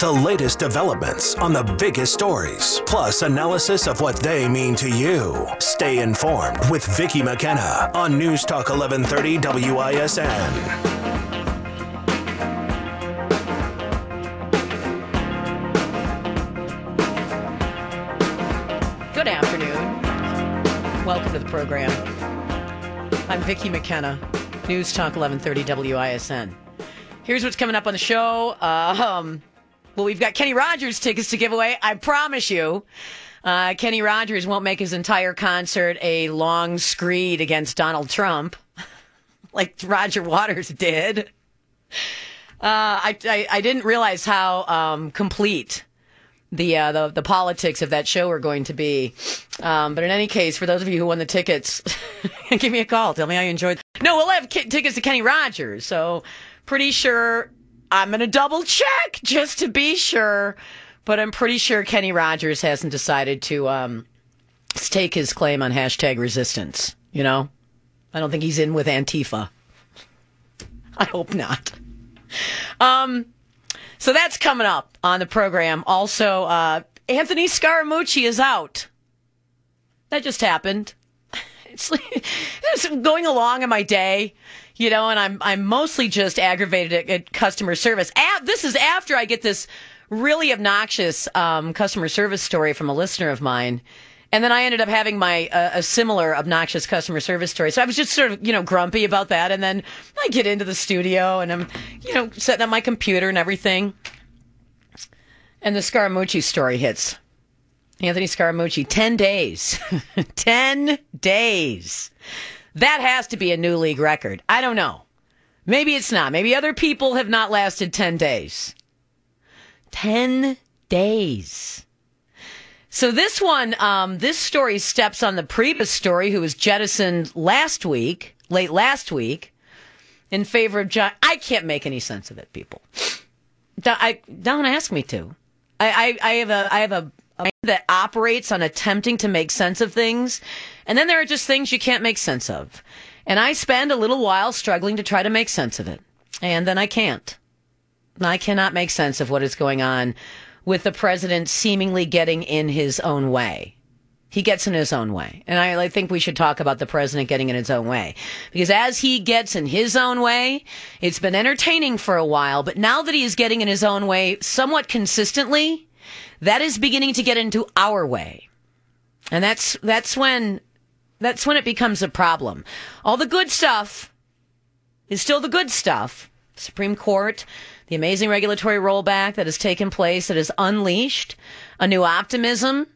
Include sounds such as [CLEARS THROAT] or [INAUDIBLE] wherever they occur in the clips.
The latest developments on the biggest stories, plus analysis of what they mean to you. Stay informed with Vicki McKenna on News Talk 1130 WISN. Good afternoon. Welcome to the program. I'm Vicki McKenna, News Talk 1130 WISN. Here's what's coming up on the show. Uh, um, well, we've got Kenny Rogers tickets to give away. I promise you. Uh, Kenny Rogers won't make his entire concert a long screed against Donald Trump [LAUGHS] like Roger Waters did. Uh, I, I, I didn't realize how um, complete the, uh, the the politics of that show are going to be. Um, but in any case, for those of you who won the tickets, [LAUGHS] give me a call. Tell me how you enjoyed. No, we'll have ki- tickets to Kenny Rogers. So pretty sure I'm going to double check just to be sure. But I'm pretty sure Kenny Rogers hasn't decided to um, stake his claim on hashtag resistance. You know, I don't think he's in with Antifa. I hope not. Um, so that's coming up on the program. Also, uh, Anthony Scaramucci is out. That just happened. [LAUGHS] It's, [LAUGHS] it's going along in my day, you know, and I'm I'm mostly just aggravated at, at customer service. A- this is after I get this really obnoxious um, customer service story from a listener of mine. And then I ended up having my uh, a similar obnoxious customer service story. So I was just sort of you know grumpy about that, and then I get into the studio and I'm you know setting up my computer and everything, and the Scaramucci story hits. Anthony Scaramucci, ten days, [LAUGHS] ten days. That has to be a new league record. I don't know. Maybe it's not. Maybe other people have not lasted ten days. Ten days. So this one, um, this story steps on the previous story, who was jettisoned last week, late last week, in favor of John. I can't make any sense of it, people. Don't, I, don't ask me to. I, I, I have a, I have a, that operates on attempting to make sense of things, and then there are just things you can't make sense of, and I spend a little while struggling to try to make sense of it, and then I can't. I cannot make sense of what is going on with the president seemingly getting in his own way. He gets in his own way. And I, I, think we should talk about the president getting in his own way. Because as he gets in his own way, it's been entertaining for a while, but now that he is getting in his own way somewhat consistently, that is beginning to get into our way. And that's, that's when, that's when it becomes a problem. All the good stuff is still the good stuff. Supreme Court, the amazing regulatory rollback that has taken place that has unleashed a new optimism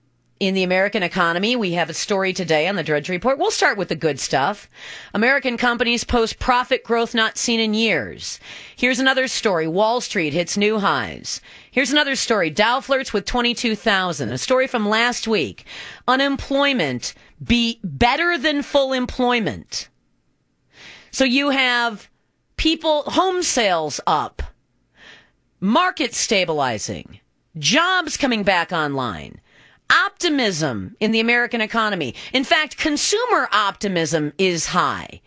in the American economy. We have a story today on the Drudge Report. We'll start with the good stuff. American companies post profit growth not seen in years. Here's another story. Wall Street hits new highs. Here's another story. Dow flirts with 22,000. A story from last week. Unemployment be better than full employment. So you have people, home sales up market stabilizing, jobs coming back online, optimism in the American economy. In fact, consumer optimism is high.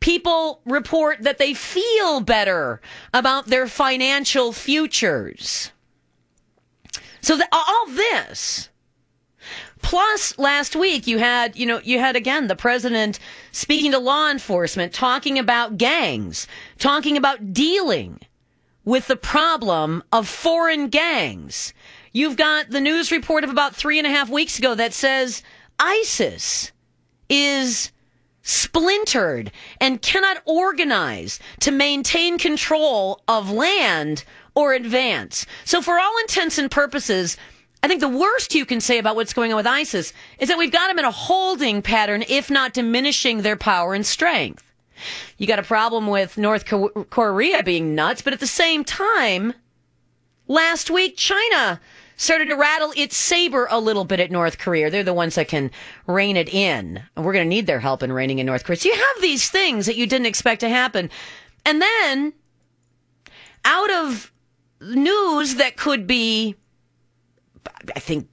People report that they feel better about their financial futures. So the, all this, plus last week you had, you know, you had again the president speaking to law enforcement, talking about gangs, talking about dealing with the problem of foreign gangs. You've got the news report of about three and a half weeks ago that says ISIS is splintered and cannot organize to maintain control of land or advance. So, for all intents and purposes, I think the worst you can say about what's going on with ISIS is that we've got them in a holding pattern, if not diminishing their power and strength. You got a problem with North Korea being nuts, but at the same time, last week China started to rattle its saber a little bit at North Korea. They're the ones that can rein it in. And we're going to need their help in reining in North Korea. So you have these things that you didn't expect to happen. And then out of news that could be, I think,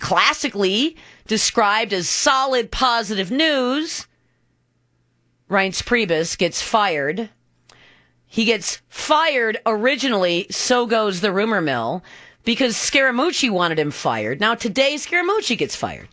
classically described as solid positive news, Reince Priebus gets fired. He gets fired originally, so goes the rumor mill, because Scaramucci wanted him fired. Now today, Scaramucci gets fired.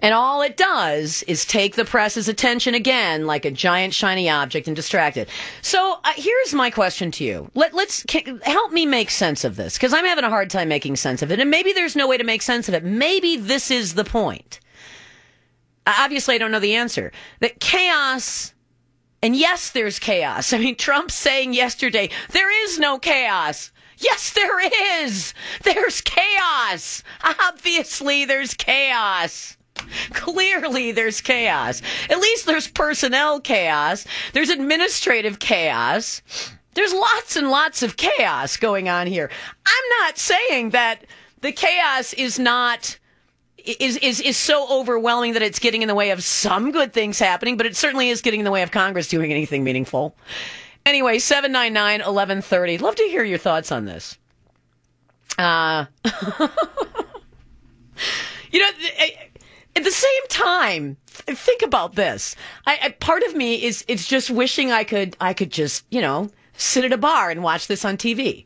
And all it does is take the press's attention again like a giant shiny object and distract it. So uh, here's my question to you. Let, let's can, help me make sense of this because I'm having a hard time making sense of it. And maybe there's no way to make sense of it. Maybe this is the point. Obviously, I don't know the answer. That chaos and yes, there's chaos. I mean, Trump saying yesterday, there is no chaos. Yes, there is. There's chaos. Obviously, there's chaos. Clearly, there's chaos. At least there's personnel chaos. There's administrative chaos. There's lots and lots of chaos going on here. I'm not saying that the chaos is not is is is so overwhelming that it's getting in the way of some good things happening, but it certainly is getting in the way of Congress doing anything meaningful. Anyway, 799 1130. Love to hear your thoughts on this. Uh, [LAUGHS] you know, at the same time, think about this. I, I, part of me is it's just wishing I could I could just you know sit at a bar and watch this on TV,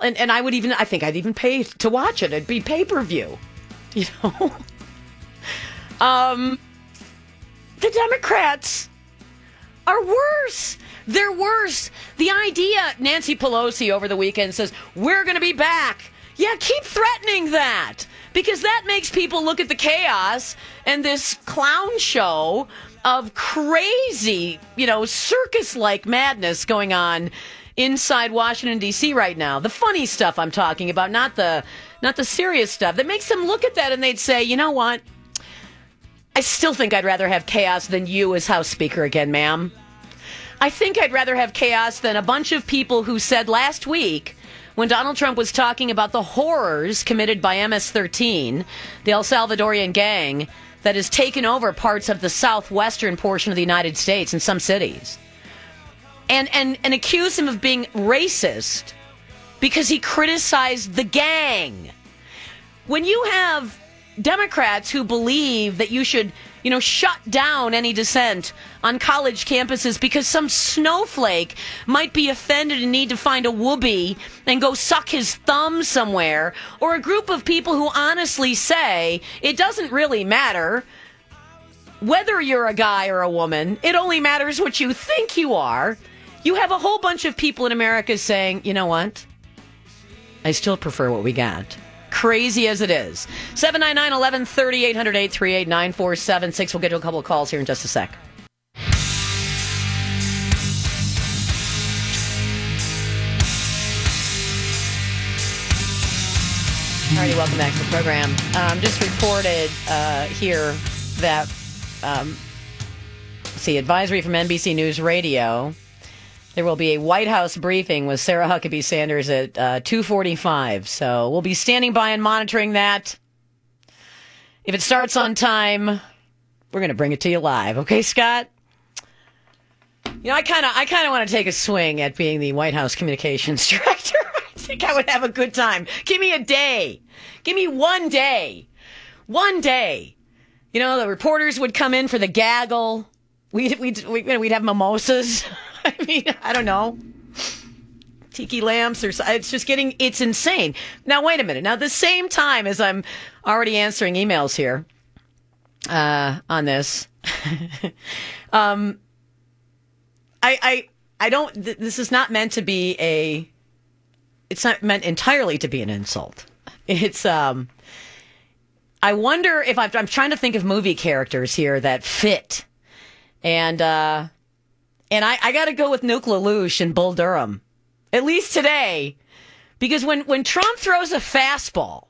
and and I would even I think I'd even pay to watch it. It'd be pay per view. [LAUGHS] You know? um, the Democrats are worse. They're worse. The idea, Nancy Pelosi over the weekend says, we're going to be back. Yeah, keep threatening that because that makes people look at the chaos and this clown show of crazy, you know, circus like madness going on inside Washington D.C. right now. The funny stuff I'm talking about, not the not the serious stuff. That makes them look at that and they'd say, "You know what? I still think I'd rather have chaos than you as House Speaker again, ma'am. I think I'd rather have chaos than a bunch of people who said last week when Donald Trump was talking about the horrors committed by MS 13, the El Salvadorian gang that has taken over parts of the southwestern portion of the United States in some cities and and and accuse him of being racist because he criticized the gang. When you have Democrats who believe that you should, you know, shut down any dissent on college campuses because some snowflake might be offended and need to find a whoopee and go suck his thumb somewhere, or a group of people who honestly say it doesn't really matter whether you're a guy or a woman, it only matters what you think you are. You have a whole bunch of people in America saying, you know what? I still prefer what we got. Crazy as it is. 799 1130 800 838 9476. We'll get to a couple of calls here in just a sec. Alrighty, welcome back to the program. Um, just reported uh, here that, um, see, advisory from NBC News Radio there will be a White House briefing with Sarah Huckabee Sanders at uh, 2:45. So we'll be standing by and monitoring that. If it starts on time, we're going to bring it to you live. Okay, Scott? You know, I kind of I kind of want to take a swing at being the White House communications [LAUGHS] director. I think I would have a good time. Give me a day. Give me one day. One day. You know, the reporters would come in for the gaggle. We'd, we'd, we'd, we'd have mimosas. [LAUGHS] [LAUGHS] I mean, I don't know. Tiki lamps or it's just getting it's insane. Now wait a minute. Now the same time as I'm already answering emails here uh, on this, [LAUGHS] um, I I I don't. Th- this is not meant to be a. It's not meant entirely to be an insult. It's um. I wonder if I've, I'm trying to think of movie characters here that fit, and uh, and I, I got to go with Nuke LaLoosh and Bull Durham, at least today, because when, when Trump throws a fastball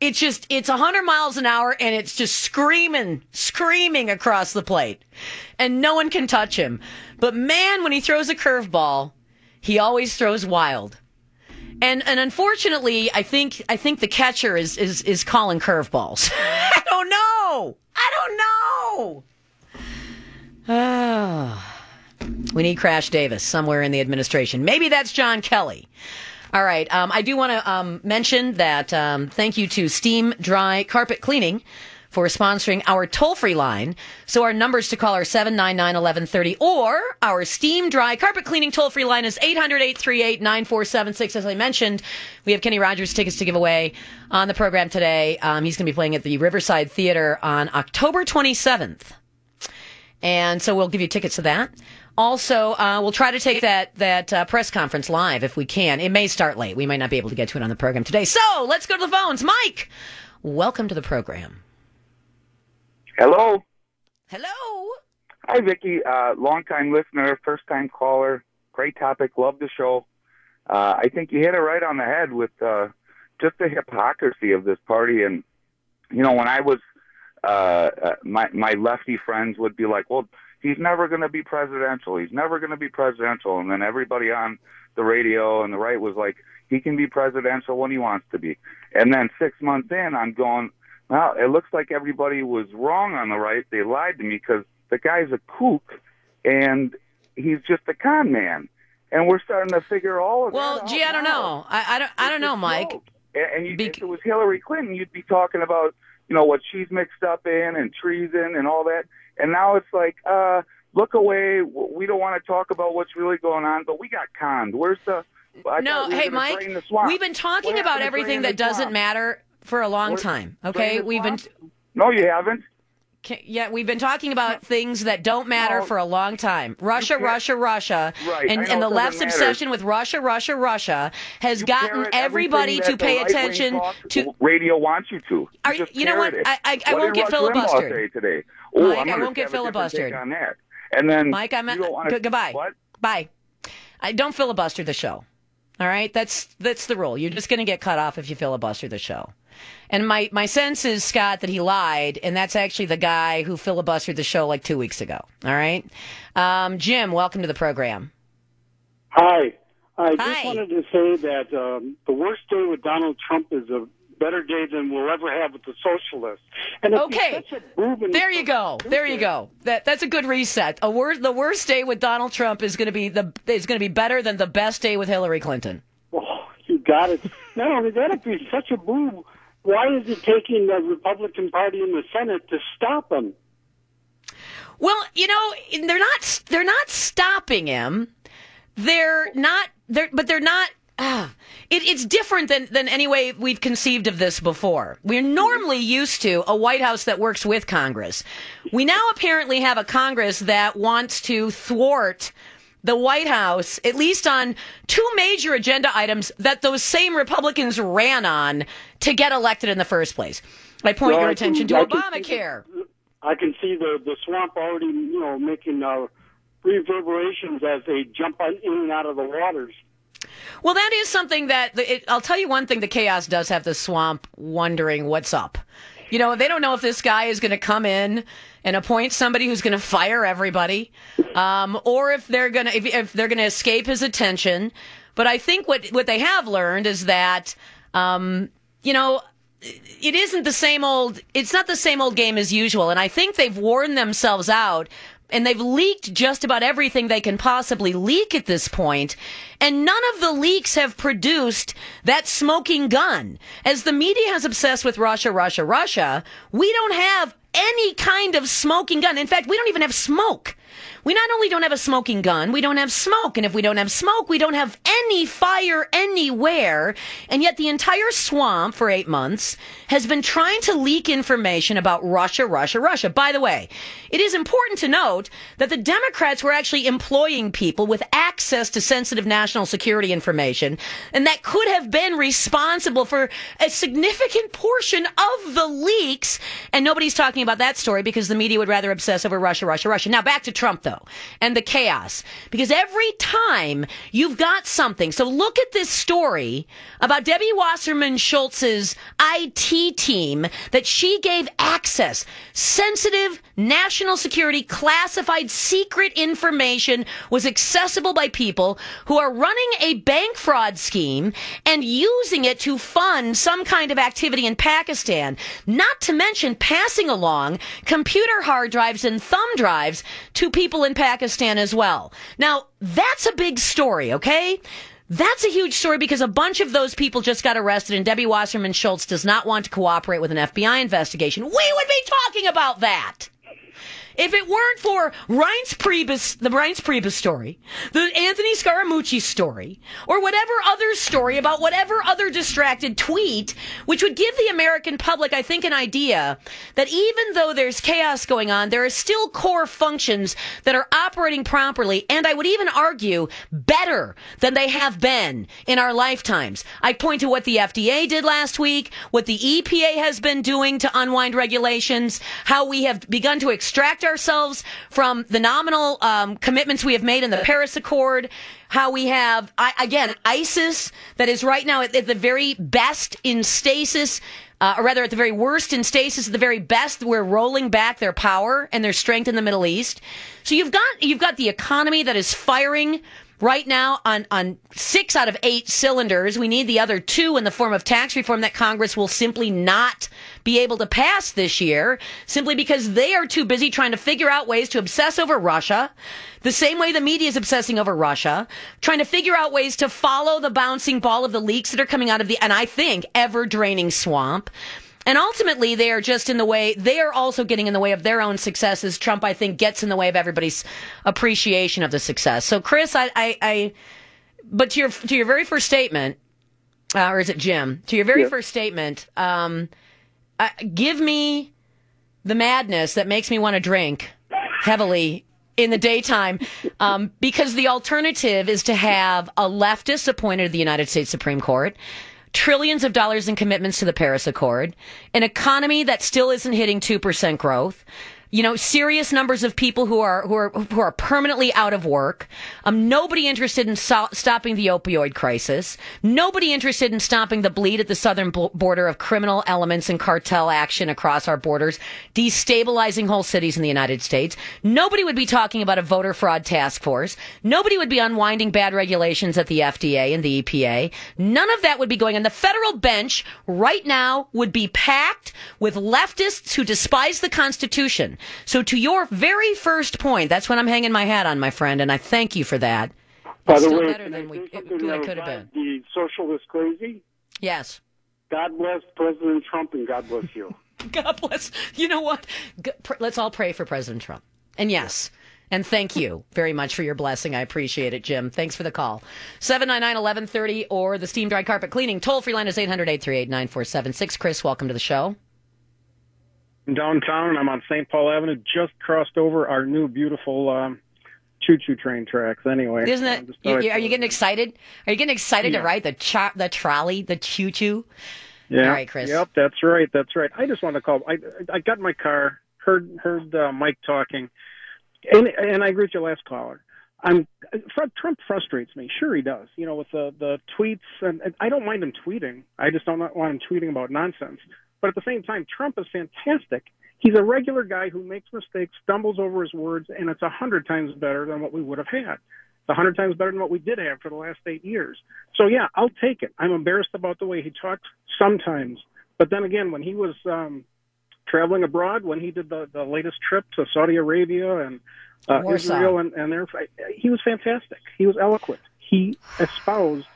It's just, it's 100 miles an hour and it's just screaming, screaming across the plate. And no one can touch him. But man, when he throws a curveball, he always throws wild. And and unfortunately, I think I think the catcher is is is calling curveballs. [LAUGHS] I don't know. I don't know. [SIGHS] Ah. We need Crash Davis somewhere in the administration. Maybe that's John Kelly. All right. Um, I do want to um, mention that um, thank you to Steam Dry Carpet Cleaning for sponsoring our toll free line. So our numbers to call are 799 1130 or our steam dry carpet cleaning toll free line is 800 838 9476. As I mentioned, we have Kenny Rogers tickets to give away on the program today. Um, he's going to be playing at the Riverside Theater on October 27th. And so we'll give you tickets to that. Also, uh, we'll try to take that that uh, press conference live if we can. It may start late. We might not be able to get to it on the program today. So let's go to the phones. Mike, welcome to the program. Hello. Hello. Hi, Vicki. Uh, long-time listener, first-time caller. Great topic. Love the show. Uh, I think you hit it right on the head with uh, just the hypocrisy of this party. And you know, when I was uh, uh, my my lefty friends would be like, "Well, he's never going to be presidential. He's never going to be presidential." And then everybody on the radio and the right was like, "He can be presidential when he wants to be." And then six months in, I'm going, well, it looks like everybody was wrong on the right. They lied to me because the guy's a kook and he's just a con man. And we're starting to figure all of well, that out. gee, I don't now. know. I, I don't. I don't know, Mike. joke. And, you, Bec- if it was Hillary Clinton, you'd be talking about you know what she's mixed up in and treason and all that. And now it's like, uh, look away. We don't want to talk about what's really going on. But we got conned. Where's the? I No, we hey mike we've been talking about everything that doesn't swamp? matter for a long What- time. Okay, we've been. swamp? No, you haven't. Yeah, we've been talking about things that don't matter No. for a long time. Russia, Russia, Russia, Right, and and the left's matter. obsession with Russia, Russia, Russia has You gotten everybody to pay attention to. radio wants you to. Are- just you know what? it. I- I- I won't get filibustered. say today? Oh, Mike, I'm I gonna won't get have a different filibustered. take on that. And then Mike, I'm you at, don't wanna, goodbye. What? Bye. I don't filibuster the show. All right, that's that's the rule. You're just going to get cut off if you filibuster the show. And my my sense is Scott that he lied, and that's actually the guy who filibustered the show like two weeks ago. All right, um, Jim, welcome to the program. Hi. I just wanted to say that um, the worst day with Donald Trump is a better day than we'll ever have with the socialists. And Okay. such a boob and There you go. There you go. That that's a good reset. A wor- the worst day with Donald Trump is going to be the is going to be better than the best day with Hillary Clinton. Oh, you got it. Not only that, if he's such a boob, why is it taking the Republican Party in the Senate to stop him? Well, you know, they're not they're not stopping him. They're not they're but they're not ah, it, it's different than, than any way we've conceived of this before. We're normally used to a White House that works with Congress. We now apparently have a Congress that wants to thwart the White House, at least on two major agenda items that those same Republicans ran on to get elected in the first place. I point Well, your I can- attention to I can see Obamacare. I can see the the swamp already, you know, making uh, reverberations as they jump on, in and out of the waters. Well, that is something that it, I'll tell you one thing: the chaos does have the swamp wondering what's up. You know, they don't know if this guy is going to come in and appoint somebody who's going to fire everybody, um, or if they're going to if, if they're going to escape his attention. But I think what what they have learned is that, um, you know, it isn't the same old it's not the same old game as usual and i think they've worn themselves out and they've leaked just about everything they can possibly leak at this point and none of the leaks have produced that smoking gun. As the media has obsessed with russia russia russia we don't have any kind of smoking gun. In fact we don't even have smoke we not only don't have a smoking gun, we don't have smoke. And if we don't have smoke, we don't have any fire anywhere. And yet the entire swamp for eight months has been trying to leak information about Russia, Russia, Russia. By the way, it is important to note that the Democrats were actually employing people with access to sensitive national security information, and that could have been responsible for a significant portion of the leaks. And nobody's talking about that story because the media would rather obsess over Russia, Russia, Russia. Now back to Trump though, and the chaos. Because every time you've got something. So look at this story about Debbie Wasserman Schultz's IT team that she gave access, sensitive national security classified secret information was accessible by people who are running a bank fraud scheme and using it to fund some kind of activity in Pakistan, not to mention passing along computer hard drives and thumb drives to people in Pakistan as well. Now, that's a big story, okay? That's a huge story because a bunch of those people just got arrested, and Debbie Wasserman Schultz does not want to cooperate with an FBI investigation. We would be talking about that. If it weren't for Reince Priebus, the Reince Priebus story, the Anthony Scaramucci story, or whatever other story about whatever other distracted tweet, which would give the American public, I think, an idea that even though there's chaos going on, there are still core functions that are operating properly, and I would even argue better than they have been in our lifetimes. I point to what the FDA did last week, what the EPA has been doing to unwind regulations, how we have begun to extract ourselves from the nominal um, commitments we have made in the Paris Accord. How we have, I, again, ISIS that is right now at, at the very best in stasis. Uh, or rather, at the very worst in stasis, at the very best, we're rolling back their power and their strength in the Middle East. So you've got you've got the economy that is firing right now on, on six out of eight cylinders. We need the other two in the form of tax reform that Congress will simply not be able to pass this year simply because they are too busy trying to figure out ways to obsess over Russia. The same way the media is obsessing over Russia, trying to figure out ways to follow the bouncing ball of the leaks that are coming out of the, and I think, ever draining swamp. And ultimately, they are just in the way. They are also getting in the way of their own successes. Trump, I think, gets in the way of everybody's appreciation of the success. So, Chris, I, I, I but to your to your very first statement, uh, or is it Jim? To your very Yeah. first statement, um, uh, give me the madness that makes me want to drink heavily in the daytime um, because the alternative is to have a leftist appointed to the United States Supreme Court, trillions of dollars in commitments to the Paris Accord, an economy that still isn't hitting 2% growth. You know, serious numbers of people who are who are who are permanently out of work. Um, nobody interested in so- stopping the opioid crisis. Nobody interested in stopping the bleed at the southern bo- border of criminal elements and cartel action across our borders, destabilizing whole cities in the United States. Nobody would be talking about a voter fraud task force. Nobody would be unwinding bad regulations at the FDA and the EPA. None of that would be going on. The federal bench right now would be packed with leftists who despise the Constitution. So, to your very first point, that's when I'm hanging my hat on, my friend, and I thank you for that. By It's the way, better than we it, something could have been. The socialist crazy. Yes. God bless President Trump and God bless you. [LAUGHS] God bless. You know what? G- pr- Let's all pray for President Trump. And yes. And thank you very much for your blessing. I appreciate it, Jim. Thanks for the call. 799 1130 or the steam dry carpet cleaning. Toll free line is 800 838 9476. Chris, welcome to the show. Downtown. I'm on St. Paul Avenue, just crossed over our new beautiful um, choo-choo train tracks. Anyway, Isn't it? You, are you getting excited? Are you getting excited to ride the cha- the trolley, the choo choo? Yeah. All right, Chris. Yep, that's right. That's right. I just wanted to call. I I got in my car, heard heard uh, Mike talking, and and I agree with your last caller. I'm Trump frustrates me. Sure, he does. You know, with the the tweets, and, and I don't mind him tweeting. I just don't want him tweeting about nonsense. But at the same time, Trump is fantastic. He's a regular guy who makes mistakes, stumbles over his words, and it's a hundred times better than what we would have had. It's a hundred times better than what we did have for the last eight years. So yeah, I'll take it. I'm embarrassed about the way he talks sometimes, but then again, when he was um, traveling abroad, when he did the the latest trip to Saudi Arabia and uh, Israel and and there, he was fantastic. He was eloquent. He espoused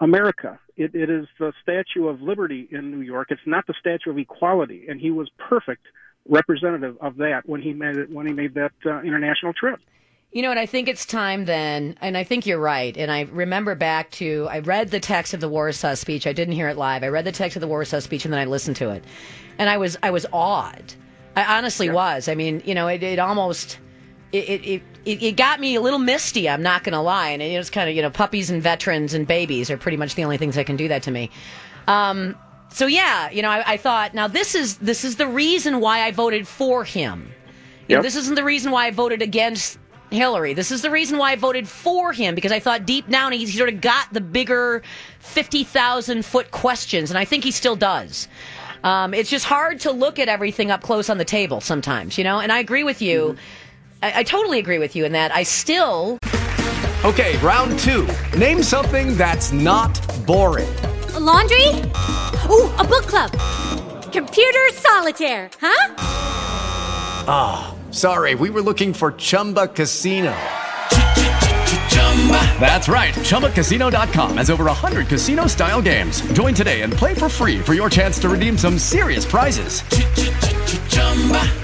America. It, it is the Statue of Liberty in New York. It's not the Statue of Equality, and he was perfect representative of that when he made it when he made that uh, international trip. You know and I think it's time then, and I think you're right. And I remember back to, I read the text of the Warsaw speech. I didn't hear it live. I read the text of the Warsaw speech and then I listened to it. And I was, I was awed. I honestly was. I mean, you know, it, it almost, it, it, it, it got me a little misty, I'm not going to lie. And it was kind of, you know, puppies and veterans and babies are pretty much the only things that can do that to me. Um, so yeah, you know, I, I thought, now this is, this is the reason why I voted for him. You know, this isn't the reason why I voted against Hillary. This is the reason why I voted for him because I thought deep down he sort of got the bigger 50,000 foot questions, and I think he still does. Um, it's just hard to look at everything up close on the table sometimes, you know? And I agree with you. I, I totally agree with you in that I still. Okay, round two. Name something that's not boring. A laundry? Ooh, a book club. Computer solitaire, huh? Ah, sorry, we were looking for Chumba Casino. That's right. ChumbaCasino.com has over 100 casino style games. Join today and play for free for your chance to redeem some serious prizes.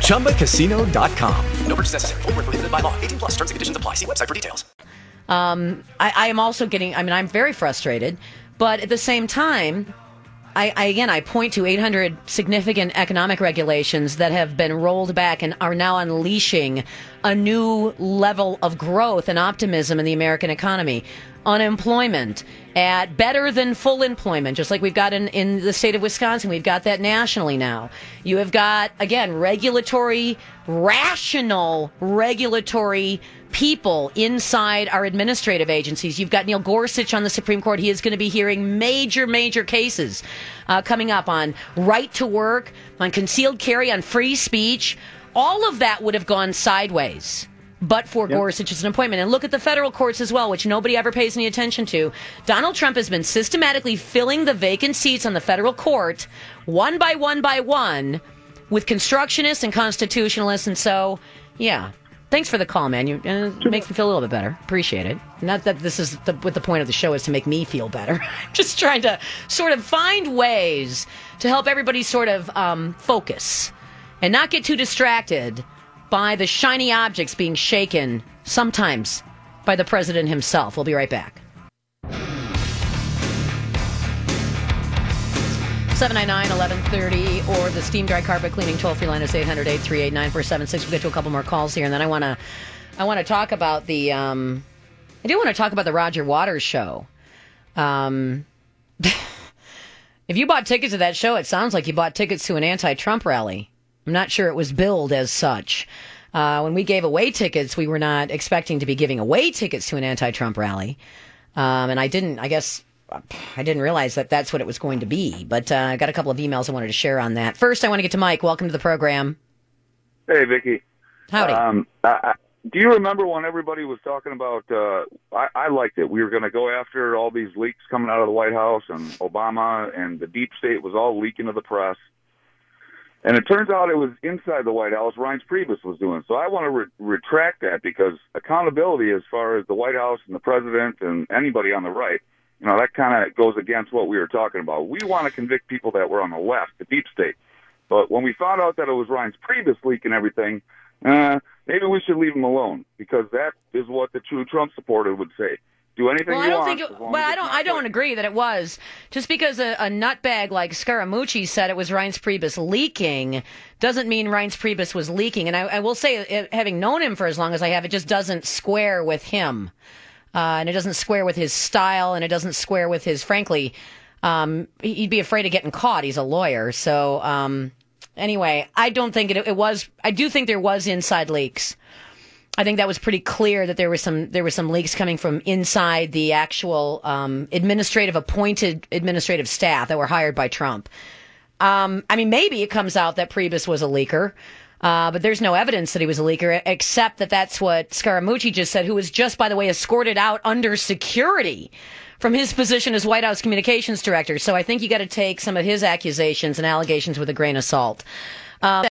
ChumbaCasino.com. No purchase necessary. Where prohibited by law. 18 plus terms and conditions apply. See website for details. Um, I, I am also getting, I mean, I'm very frustrated, but at the same time, I, I again, I point to 800 significant economic regulations that have been rolled back and are now unleashing a new level of growth and optimism in the American economy. Unemployment at better than full employment, just like we've got in, in the state of Wisconsin. We've got that nationally now. You have got, again, regulatory, rational regulatory people inside our administrative agencies. You've got Neil Gorsuch on the Supreme Court. He is going to be hearing major, major cases uh, coming up on right to work, on concealed carry, on free speech. All of that would have gone sideways. But for Gorsuch's appointment. And look at the federal courts as well, which nobody ever pays any attention to. Donald Trump has been systematically filling the vacant seats on the federal court, one by one by one, with constructionists and constitutionalists. And so, yeah, Thanks for the call, man. You, uh, it makes me feel a little bit better. Appreciate it. Not that this is the, what the point of the show is to make me feel better. [LAUGHS] Just trying to sort of find ways to help everybody sort of um, focus and not get too distracted by the shiny objects being shaken sometimes by the president himself. We'll be right back. 799 1130 or the steam dry carpet cleaning toll free line is 800 838 9476. We'll get to a couple more calls here and then I want to I want to talk about the um I do want to talk about the Roger Waters show. Um [LAUGHS] if you bought tickets to that show, it sounds like you bought tickets to an anti-Trump rally. I'm not sure it was billed as such. Uh, when we gave away tickets, we were not expecting to be giving away tickets to an anti-Trump rally, um, and I didn't. I guess I didn't realize that that's what it was going to be. But uh, I got a couple of emails I wanted to share on that. First, I want to get to Mike. Welcome to the program. Hey, Vicki. Howdy. Um, I, I, do you remember when everybody was talking about? Uh, I, I liked it. We were going to go after all these leaks coming out of the White House, and Obama and the deep state was all leaking to the press. And it turns out it was inside the White House. Reince Priebus was doing. So I want to re- retract that because accountability, as far as the White House and the president and anybody on the right, you know, that kind of goes against what we were talking about. We want to convict people that were on the left, the deep state. But when we found out that it was Reince Priebus leaking everything, uh, maybe we should leave him alone because that is what the true Trump supporter would say. Do anything Well, you I don't want. think. It, I don't. I don't like- agree that it was just because a, a nutbag like Scaramucci said it was Reince Priebus leaking doesn't mean Reince Priebus was leaking. And I, I will say, uh, having known him for as long as I have, it just doesn't square with him, uh, and it doesn't square with his style, and it doesn't square with his. Frankly, um, he- he'd be afraid of getting caught. He's a lawyer, so um, anyway, I don't think it, it was. I do think there was inside leaks. I think that was pretty clear that there was some there were some leaks coming from inside the actual um, administrative appointed administrative staff that were hired by Trump. Um, I mean, maybe it comes out that Priebus was a leaker, uh, but there's no evidence that he was a leaker, except that that's what Scaramucci just said, who was just, by the way, escorted out under security from his position as White House communications director. So I think you got to take some of his accusations and allegations with a grain of salt. Um,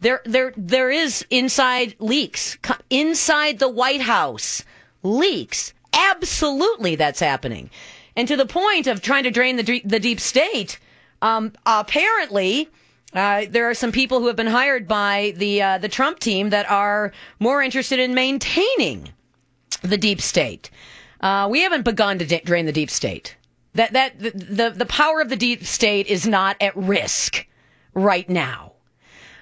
there, there, there is inside leaks inside the White House. Leaks, absolutely, that's happening, and to the point of trying to drain the the deep state. Um, apparently, uh, there are some people who have been hired by the uh, the Trump team that are more interested in maintaining the deep state. Uh, we haven't begun to drain the deep state. That that the, the the power of the deep state is not at risk right now.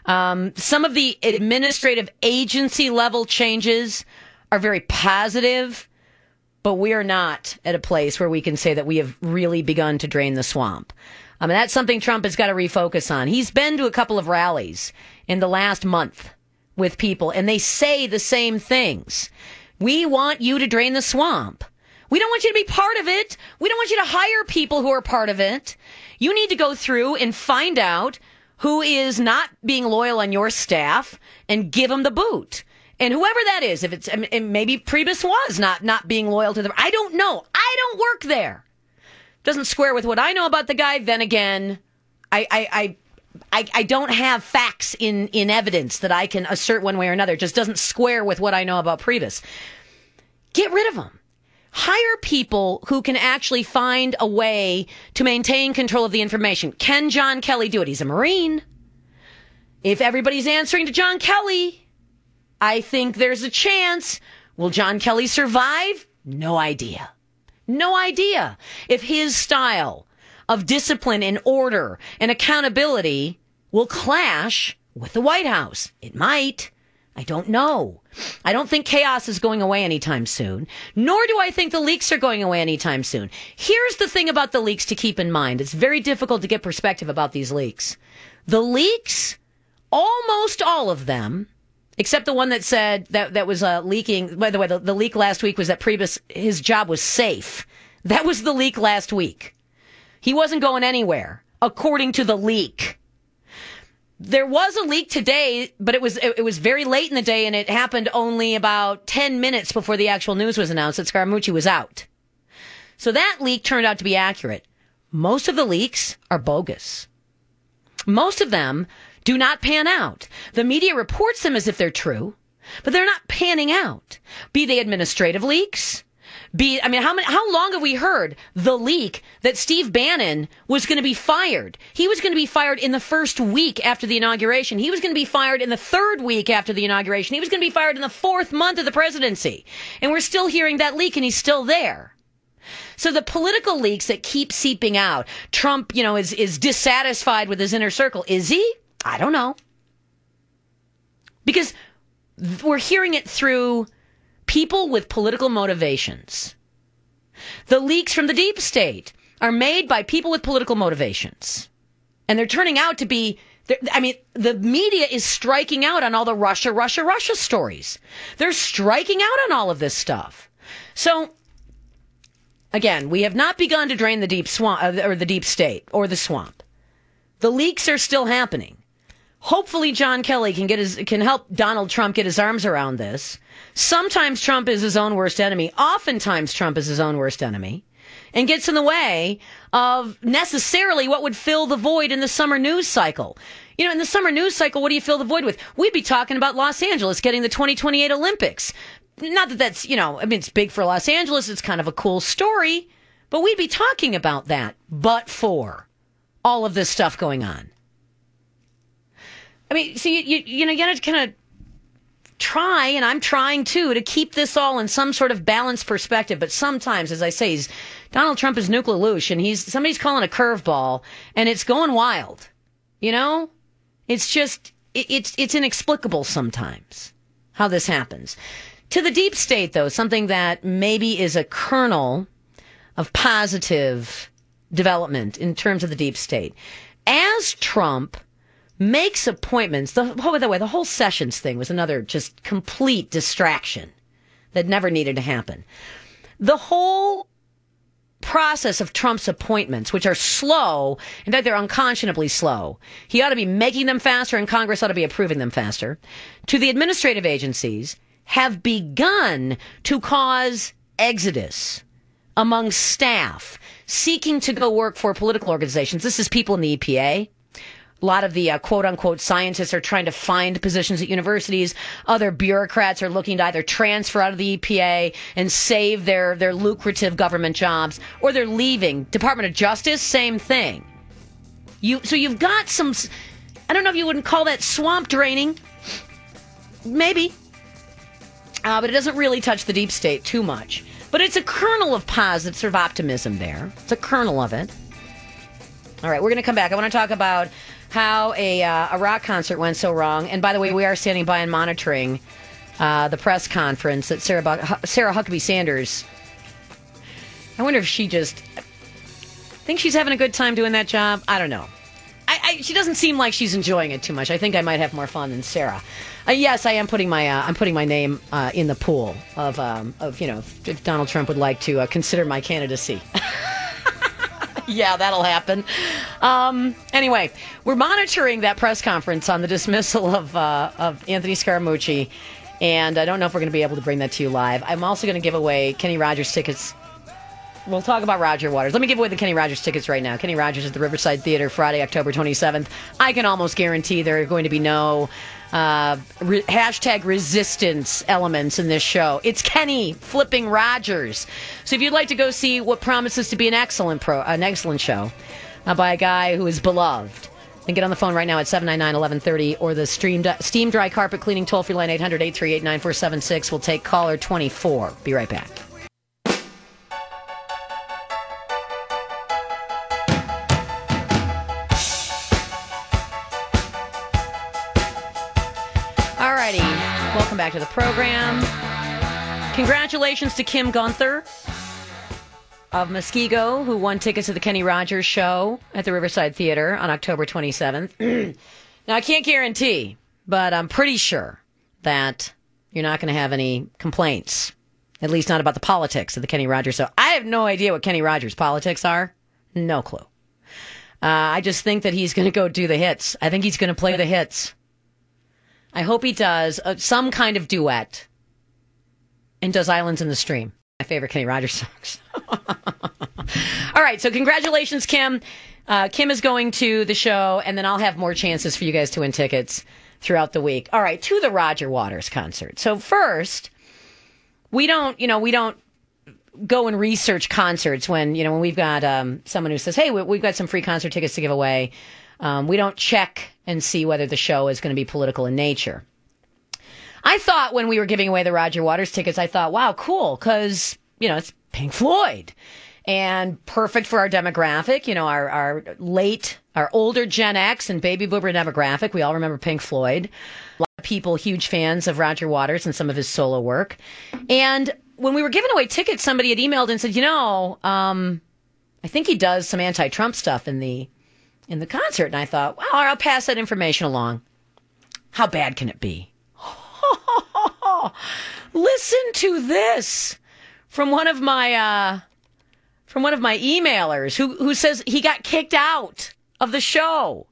Um, some of the administrative agency level changes are very positive, but we are not at a place where we can say that we have really begun to drain the swamp. I mean, that's something Trump has got to refocus on. He's been to a couple of rallies in the last month with people and they say the same things. We want you to drain the swamp. We don't want you to be part of it. We don't want you to hire people who are part of it. You need to go through and find out who is not being loyal on your staff and give them the boot. And whoever that is, if it's maybe Priebus was not not being loyal to them, I don't know. I don't work there. Doesn't square with what I know about the guy. Then again, I I. I I, I don't have facts in, in evidence that I can assert one way or another. It just doesn't square with what I know about Priebus. Get rid of them hire people who can actually find a way to maintain control of the information. Can John Kelly do it? He's a Marine. If everybody's answering to John Kelly, I think there's a chance. Will John Kelly survive? No idea. No idea if his style of discipline and order and accountability will clash with the White House. It might. I don't know. I don't think chaos is going away anytime soon, nor do I think the leaks are going away anytime soon. Here's the thing about the leaks to keep in mind. It's very difficult to get perspective about these leaks. The leaks, almost all of them, except the one that said that, that was uh, leaking. By the way, the, the leak last week was that Priebus, his job was safe. That was the leak last week. He wasn't going anywhere, according to the leak. There was a leak today, but it was it, was very late in the day, and it happened only about ten minutes before the actual news was announced that Scaramucci was out. So that leak turned out to be accurate. Most of the leaks are bogus. Most of them do not pan out. The media reports them as if they're true, but they're not panning out. Be they administrative leaks, be I mean how many how long have we heard the leak that Steve Bannon was going to be fired? He was going to be fired in the first week after the inauguration. He was going to be fired in the third week after the inauguration. He was going to be fired in the fourth month of the presidency. And we're still hearing that leak and he's still there. So the political leaks that keep seeping out, Trump, you know, is is dissatisfied with his inner circle. Is he? I don't know. Because we're hearing it through people with political motivations. The leaks from the deep state are made by people with political motivations. And they're turning out to be, I mean, the media is striking out on all the Russia, Russia, Russia stories. They're striking out on all of this stuff. So, again, we have not begun to drain the deep swamp, uh, or the deep state, or the swamp. The leaks are still happening. Hopefully, John Kelly can get his can help Donald Trump get his arms around this. Sometimes Trump is his own worst enemy. Oftentimes, Trump is his own worst enemy, and gets in the way of necessarily what would fill the void in the summer news cycle. You know, in the summer news cycle, what do you fill the void with? We'd be talking about Los Angeles getting the 2028 Olympics. Not that that's, you know, I mean, it's big for Los Angeles. It's kind of a cool story, but we'd be talking about that, but for all of this stuff going on. I mean, so you, you, you know, you got to kind of try, and I'm trying too, to keep this all in some sort of balanced perspective. But sometimes, as I say, Donald Trump is Nuke LaLoosh, and he's somebody's calling a curveball, and it's going wild. You know, it's just it, it's it's inexplicable sometimes how this happens. To the deep state, though, something that maybe is a kernel of positive development in terms of the deep state. As Trump makes appointments. The oh, by the way, the whole sessions thing was another just complete distraction that never needed to happen. The whole process of Trump's appointments, which are slow, in fact, they're unconscionably slow. He ought to be making them faster, and Congress ought to be approving them faster. To the administrative agencies, have begun to cause exodus among staff seeking to go work for political organizations. This is people in the EPA, a lot of the uh, quote unquote scientists are trying to find positions at universities. Other bureaucrats are looking to either transfer out of the EPA and save their, their lucrative government jobs, or they're leaving. Department of Justice, same thing. You, so you've got some, I don't know if you wouldn't call that swamp draining. Maybe. Uh, but it doesn't really touch the deep state too much. But it's a kernel of positive sort of optimism there. It's a kernel of it. All right, we're going to come back. I want to talk about how a, uh, a rock concert went so wrong. And by the way, we are standing by and monitoring uh, the press conference that Sarah, Sarah Huckabee Sanders. I wonder if she just think she's having a good time doing that job. I don't know. I, I I she doesn't seem like she's enjoying it too much. I think I might have more fun than Sarah. Uh, yes, I am putting my uh, I'm putting my name uh, in the pool of um, of you know if Donald Trump would like to uh, consider my candidacy. [LAUGHS] [LAUGHS] yeah, that'll happen. Um, anyway, we're monitoring that press conference on the dismissal of uh, of Anthony Scaramucci, and I don't know if we're going to be able to bring that to you live. I'm also going to give away Kenny Rogers tickets. We'll talk about Roger Waters. Let me give away the Kenny Rogers tickets right now. Kenny Rogers at the Riverside Theater Friday, October 27th. I can almost guarantee there are going to be no uh, re- hashtag resistance elements in this show. It's Kenny flipping Rogers. So if you'd like to go see what promises to be an excellent pro, an excellent show uh, by a guy who is beloved, then get on the phone right now at 799-1130 or the stream, steam dry carpet cleaning toll free line 800-838-9476. We'll take caller 24. Be right back. Congratulations to Kim Gunther of Muskego, who won tickets to the Kenny Rogers show at the Riverside Theater on October 27th. [CLEARS THROAT] now, I can't guarantee, but I'm pretty sure that you're not going to have any complaints, at least not about the politics of the Kenny Rogers show. I have no idea what Kenny Rogers' politics are. No clue. Uh, I just think that he's going to go do the hits. I think he's going to play the hits. I hope he does uh, some kind of duet and does Islands in the Stream. My favorite Kenny Rogers songs. [LAUGHS] All right, so congratulations, Kim. Uh, Kim is going to the show, and then I'll have more chances for you guys to win tickets throughout the week. All right, to the Roger Waters concert. So first, we don't, you know, we don't go and research concerts when you know when we've got um, someone who says, "Hey, we, we've got some free concert tickets to give away." Um, we don't check and see whether the show is going to be political in nature. I thought when we were giving away the Roger Waters tickets, I thought, wow, cool, because, you know, it's Pink Floyd and perfect for our demographic, you know, our, our late, our older Gen X and baby boomer demographic. We all remember Pink Floyd. A lot of people, huge fans of Roger Waters and some of his solo work. And when we were giving away tickets, somebody had emailed and said, you know, um, I think he does some anti Trump stuff in the in the concert. And I thought, well, I'll pass that information along. How bad can it be? Listen to this from one of my uh, from one of my emailers who who says he got kicked out of the show.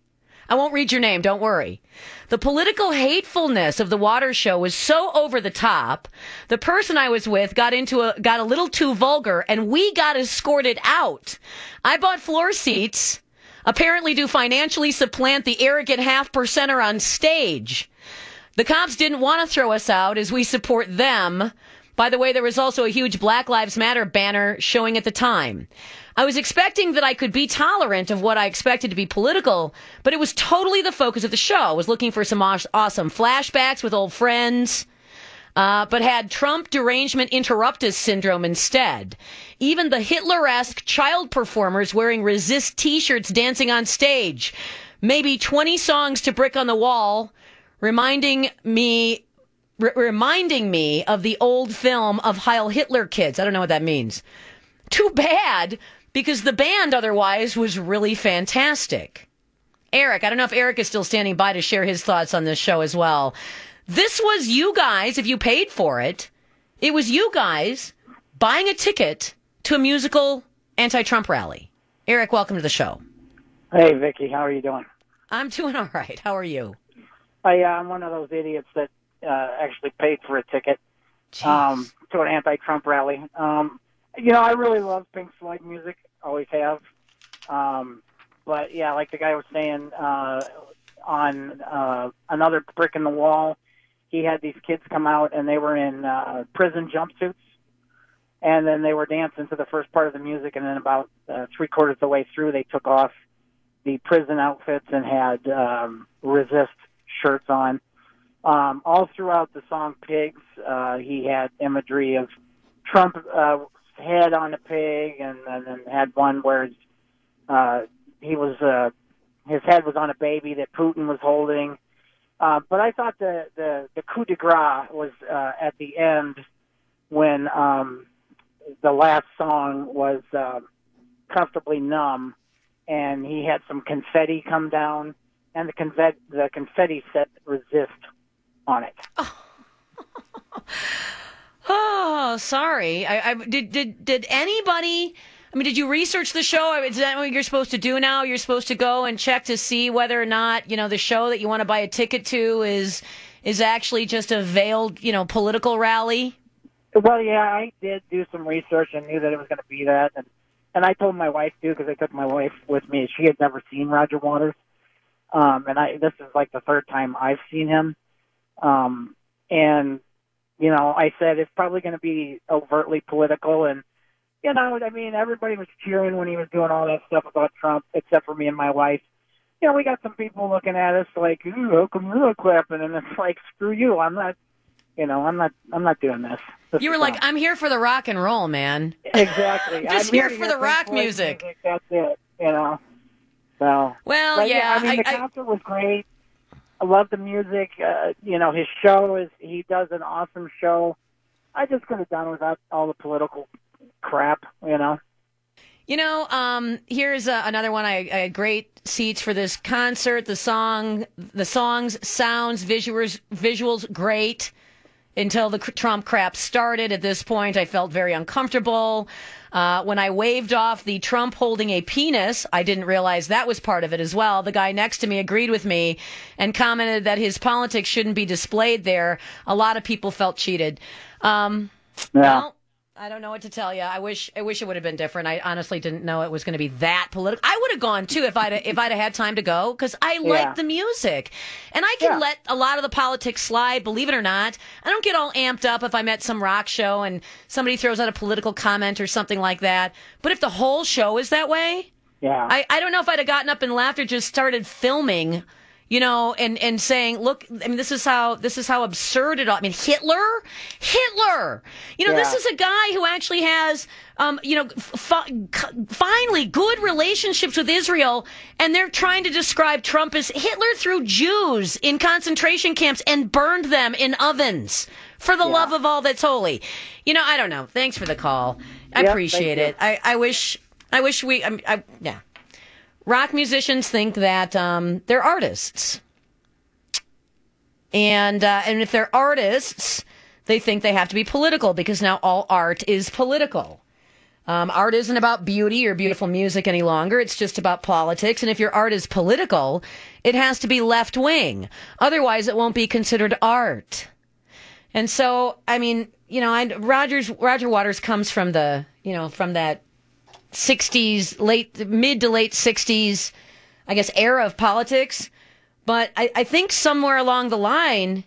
I won't read your name, don't worry. The political hatefulness of the water show was so over the top. The person I was with got into a got a little too vulgar and we got escorted out. I bought floor seats apparently do financially supplant the arrogant half percenter on stage. The cops didn't want to throw us out as we support them. By the way, there was also a huge Black Lives Matter banner showing at the time. I was expecting that I could be tolerant of what I expected to be political, but it was totally the focus of the show. I was looking for some awesome flashbacks with old friends, uh, but had Trump derangement interruptus syndrome instead. Even the Hitler esque child performers wearing resist t shirts dancing on stage. Maybe 20 songs to brick on the wall, reminding me. R- reminding me of the old film of Heil Hitler Kids. I don't know what that means. Too bad because the band otherwise was really fantastic. Eric, I don't know if Eric is still standing by to share his thoughts on this show as well. This was you guys, if you paid for it, it was you guys buying a ticket to a musical anti Trump rally. Eric, welcome to the show. Hey, Vicki, how are you doing? I'm doing all right. How are you? I, uh, I'm one of those idiots that uh, actually paid for a ticket um, to an anti Trump rally. Um, you know, I really love Pink Floyd music, always have. Um, but yeah, like the guy was saying uh, on uh, another brick in the wall, he had these kids come out and they were in uh, prison jumpsuits, and then they were dancing to the first part of the music, and then about uh, three quarters of the way through, they took off the prison outfits and had um, resist shirts on. Um, all throughout the song "Pigs," uh, he had imagery of Trump uh, head on a pig, and, then had one where uh, he was uh, his head was on a baby that Putin was holding. Uh, but I thought the the the coup de grace was uh, at the end when um, the last song was uh, comfortably numb, and he had some confetti come down, and the confetti the confetti said "resist" on it. [LAUGHS] Oh, sorry. I, I did. Did did anybody? I mean, did you research the show? Is that what you're supposed to do now? You're supposed to go and check to see whether or not you know the show that you want to buy a ticket to is is actually just a veiled you know political rally. Well, yeah, I did do some research and knew that it was going to be that, and and I told my wife too because I took my wife with me. She had never seen Roger Waters, um, and I this is like the third time I've seen him, um, and you know I said it's probably going to be overtly political, and you know I mean everybody was cheering when he was doing all that stuff about Trump, except for me and my wife. You know, we got some people looking at us like, "Ooh, how come you're clapping?" And it's like, "Screw you! I'm not, you know, I'm not, I'm not doing this." This You were like, I'm here for the rock and roll, man. Exactly. [LAUGHS] Just I'm here to for the rock Floyd music. That's it. You know. So. Well, but yeah, I mean, the I- I- concert was great. I love the music. Uh, you know, his show is he does an awesome show. I just could have done without all the political crap. You know. You know, um, here's uh, another one. I, I had great seats for this concert. The song, the songs, sounds, visuals, visuals, great. Until the Trump crap started. At this point, I felt very uncomfortable. Uh, when I waved off the Trump holding a penis, I didn't realize that was part of it as well. The guy next to me agreed with me and commented that his politics shouldn't be displayed there. A lot of people felt cheated. Um, Well, I don't know what to tell you. I wish I wish it would have been different. I honestly didn't know it was going to be that political. I would have gone too if I'd if I'd have had time to go because I like the music, and I can let a lot of the politics slide. Believe it or not, I don't get all amped up if I'm at some rock show and somebody throws out a political comment or something like that. But if the whole show is that way, Yeah. I, I don't know if I'd have gotten up and laughed or just started filming, you know, and, and saying, look, I mean, this is how this is how absurd it all. I mean, Hitler, Hitler. You know, this is a guy who actually has, um, you know, fi- finally good relationships with Israel, and they're trying to describe Trump as Hitler threw Jews in concentration camps and burned them in ovens. For the love of all that's holy, you know. I don't know. Thanks for the call. I Yep, appreciate it. I, I wish I wish we I, I yeah. Rock musicians think that um, they're artists. And uh, and if they're artists, they think they have to be political because now all art is political. Um, art isn't about beauty or beautiful music any longer. It's just about politics. And if your art is political, it has to be left wing. Otherwise, it won't be considered art. And so, I mean, you know, I, Rogers Roger Waters comes from the, you know, from that 60s, late mid to late 60s, I guess, era of politics. But I, I think somewhere along the line,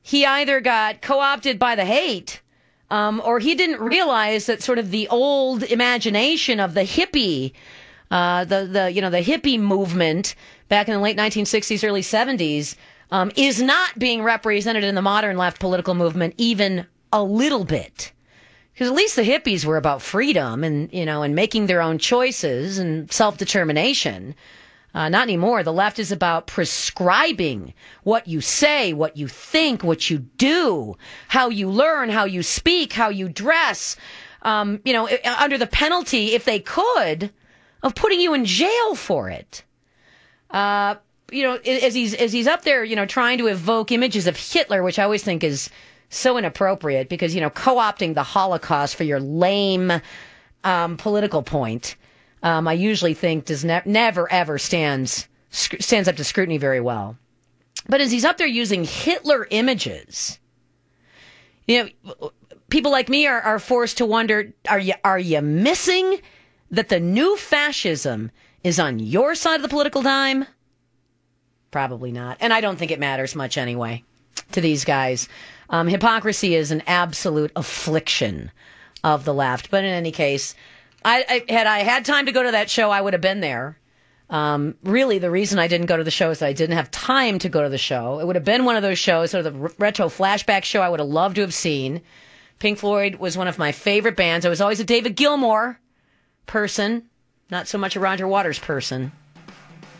he either got co-opted by the hate, um, or he didn't realize that sort of the old imagination of the hippie, uh, the the you know the hippie movement back in the late 1960s, early 70s, um, is not being represented in the modern left political movement even a little bit. Because at least the hippies were about freedom and you know and making their own choices and self determination. Uh, not anymore. The left is about prescribing what you say, what you think, what you do, how you learn, how you speak, how you dress. Um, you know, under the penalty, if they could, of putting you in jail for it. Uh, you know, as he's as he's up there, you know, trying to evoke images of Hitler, which I always think is so inappropriate because you know, co-opting the Holocaust for your lame um, political point, um, I usually think does ne- never ever stands sc- stands up to scrutiny very well. But as he's up there using Hitler images, you know, people like me are, are forced to wonder: Are you are you missing that the new fascism is on your side of the political dime? Probably not, and I don't think it matters much anyway to these guys. Um, hypocrisy is an absolute affliction of the left. But in any case, I, I had I had time to go to that show, I would have been there. Um, really, the reason I didn't go to the show is that I didn't have time to go to the show. It would have been one of those shows, sort of the retro flashback show I would have loved to have seen. Pink Floyd was one of my favorite bands. I was always a David Gilmour person, not so much a Roger Waters person.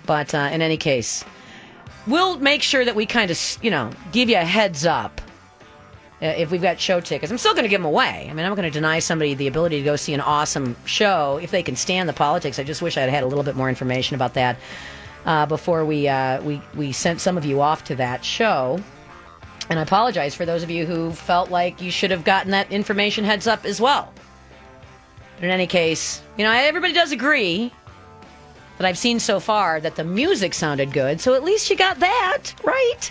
But uh, in any case, we'll make sure that we kind of, you know, give you a heads up if we've got show tickets. I'm still going to give them away. I mean, I'm not going to deny somebody the ability to go see an awesome show if they can stand the politics. I just wish I'd had a little bit more information about that uh, before we uh, we we sent some of you off to that show. And I apologize for those of you who felt like you should have gotten that information heads up as well. But in any case, you know, everybody does agree that I've seen so far that the music sounded good. So at least you got that, right?